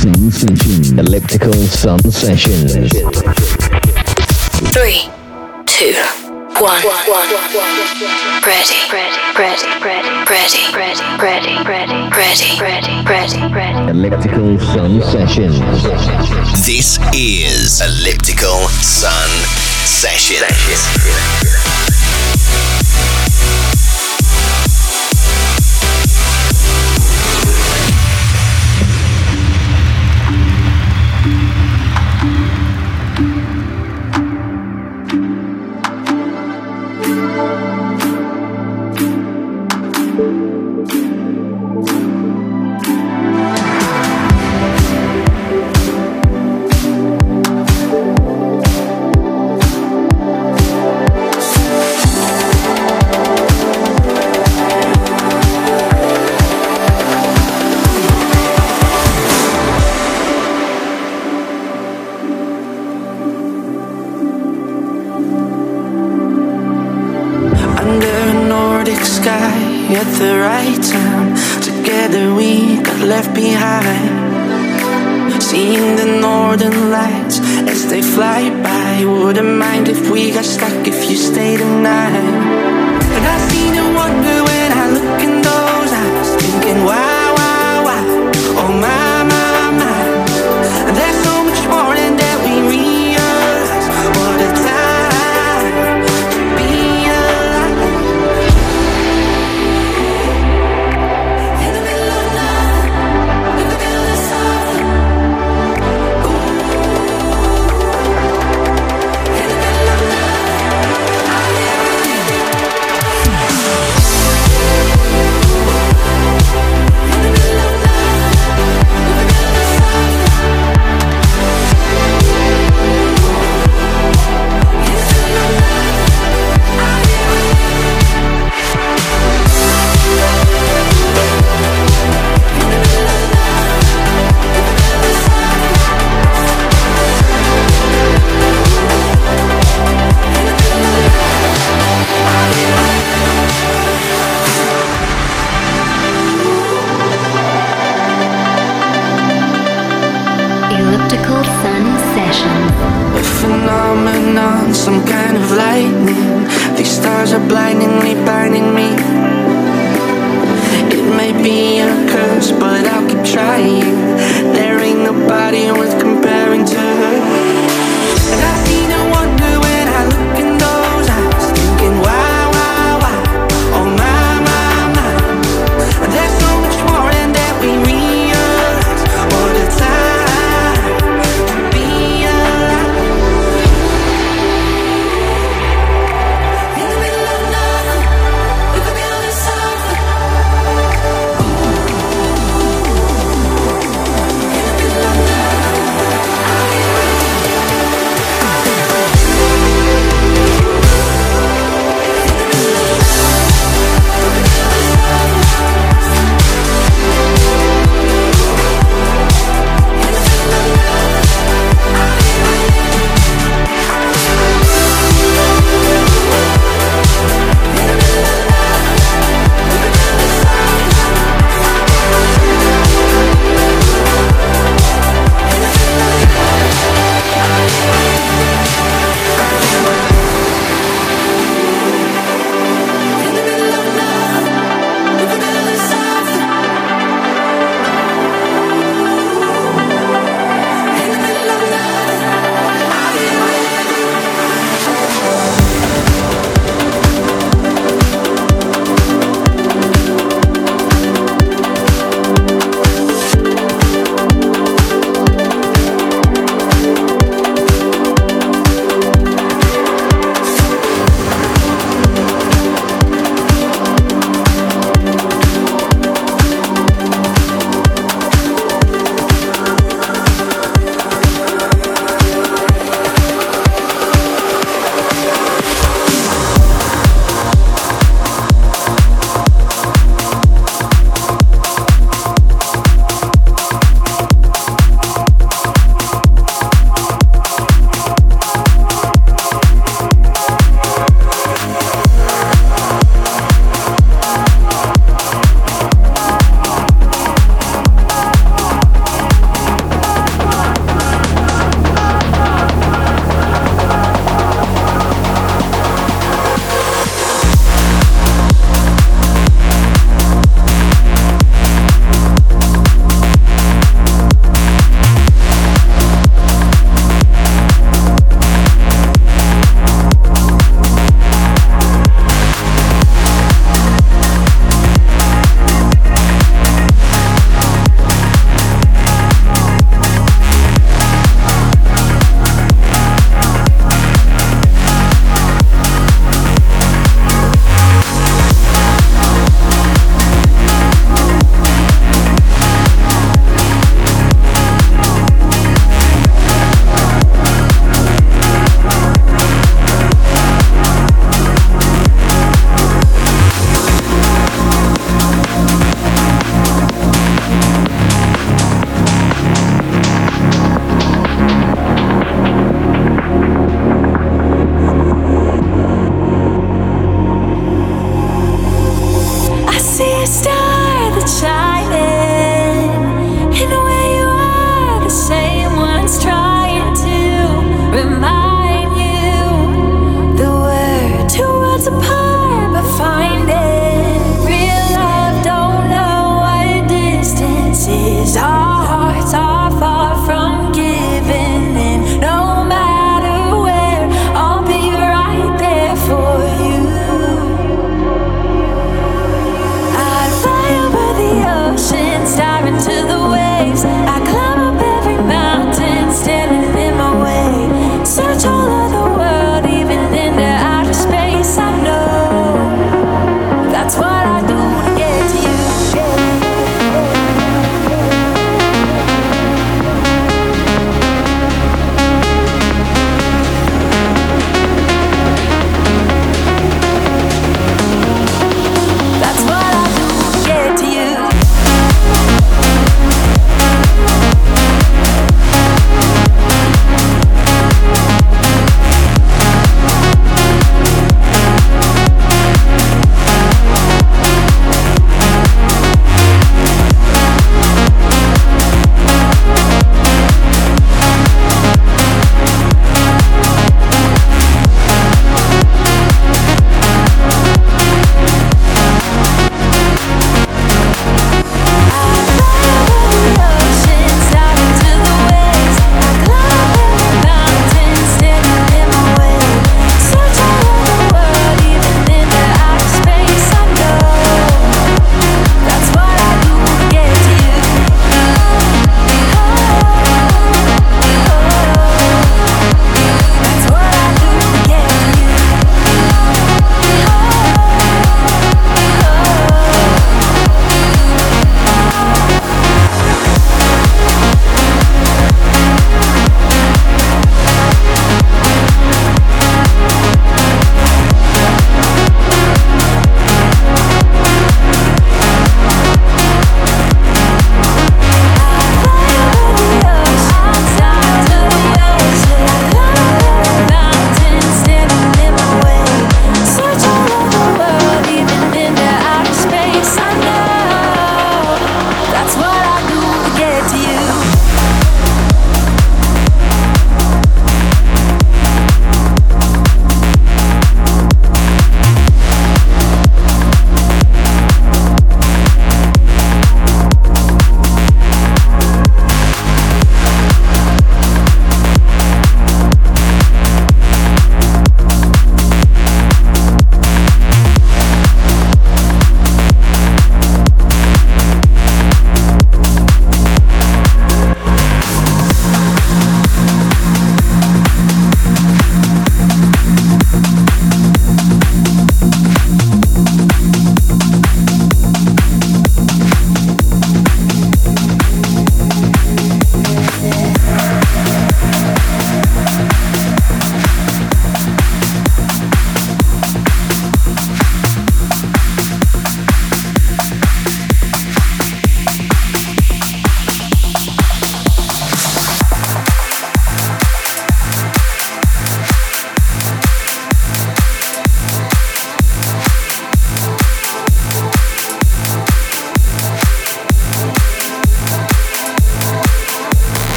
Sun Session. Elliptical Sun Session. Three, two, one. Ready, ready, ready, ready, ready, ready, ready, ready, ready, ready, ready. Elliptical Sun Session. This is Elliptical Sun Session. session.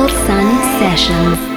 Elliptical Sun Sessions.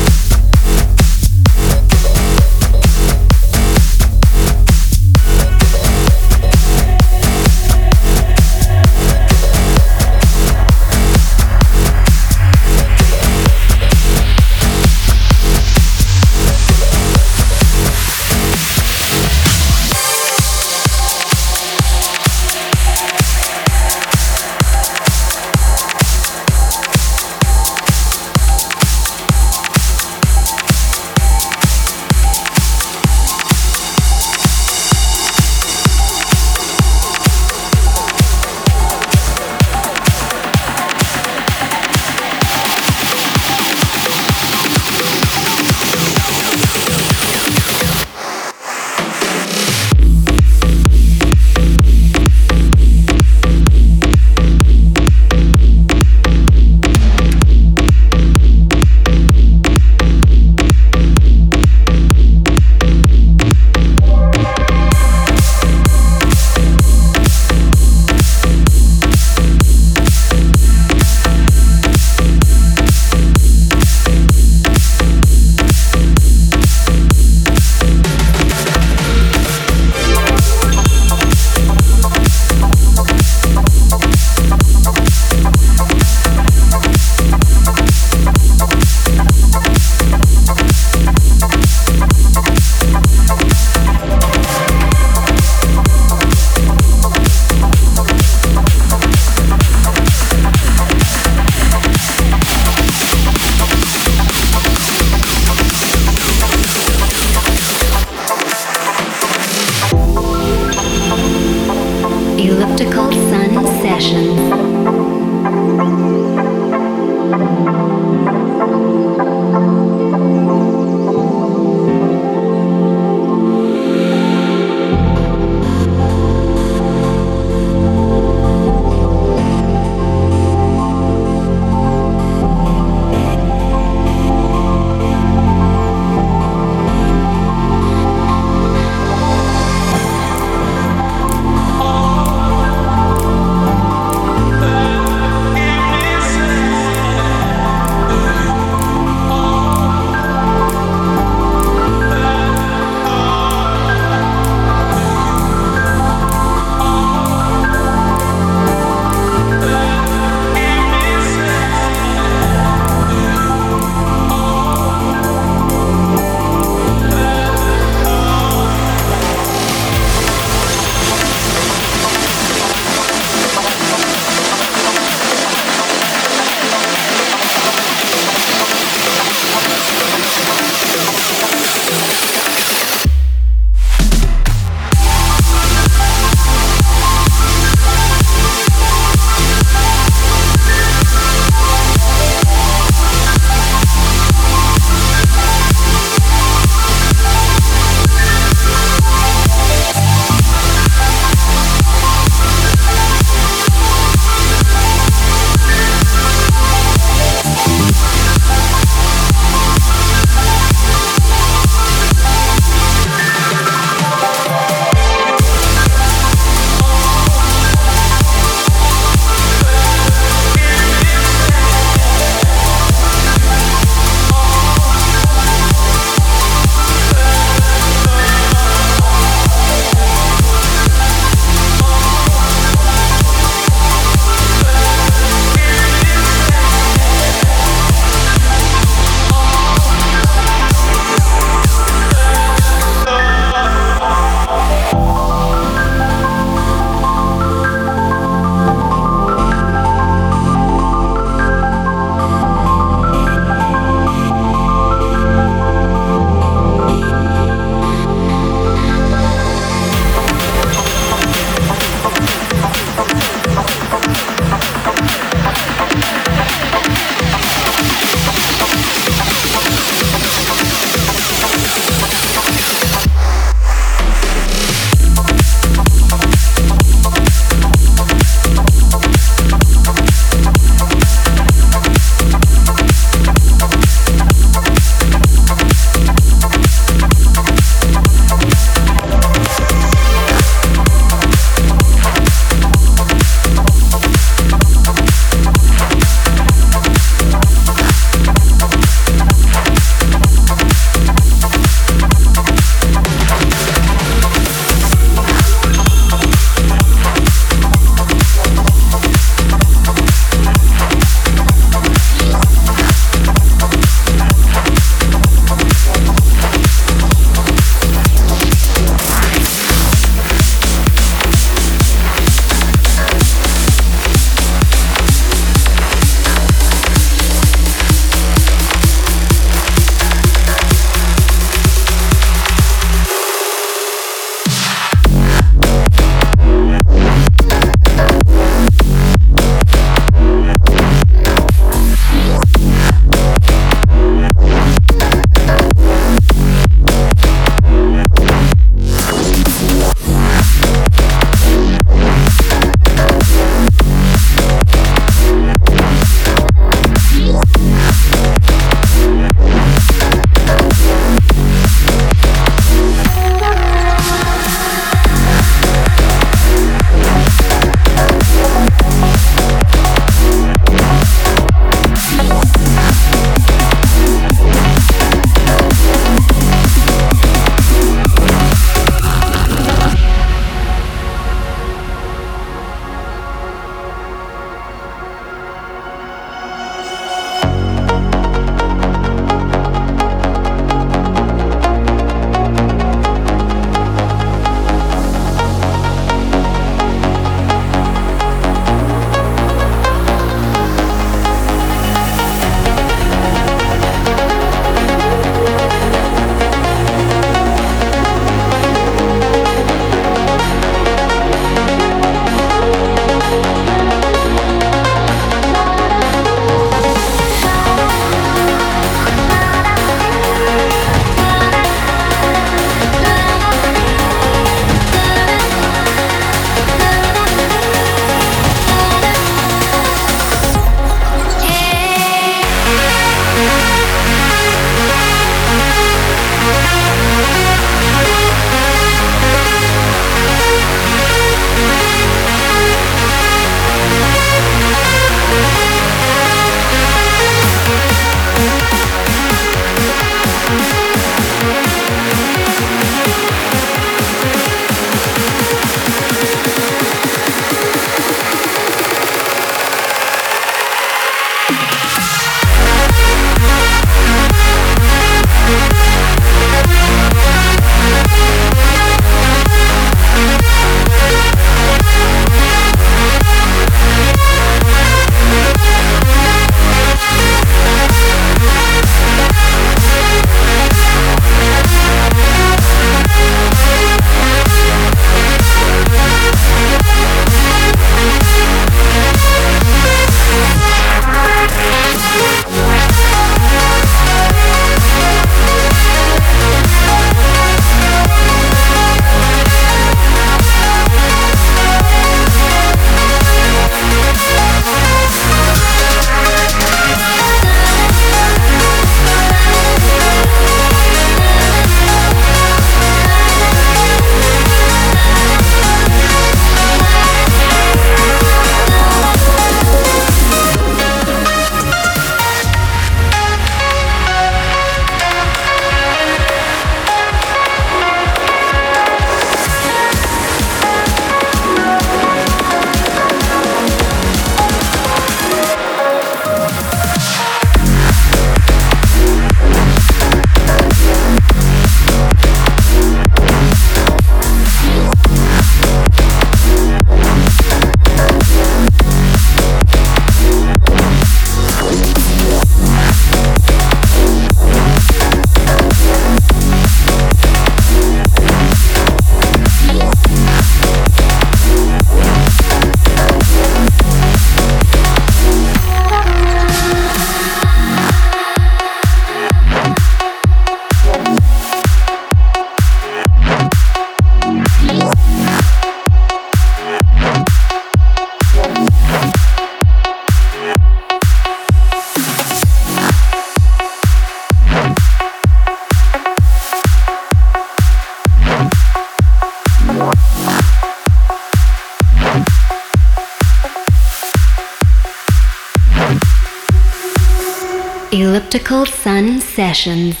Sessions.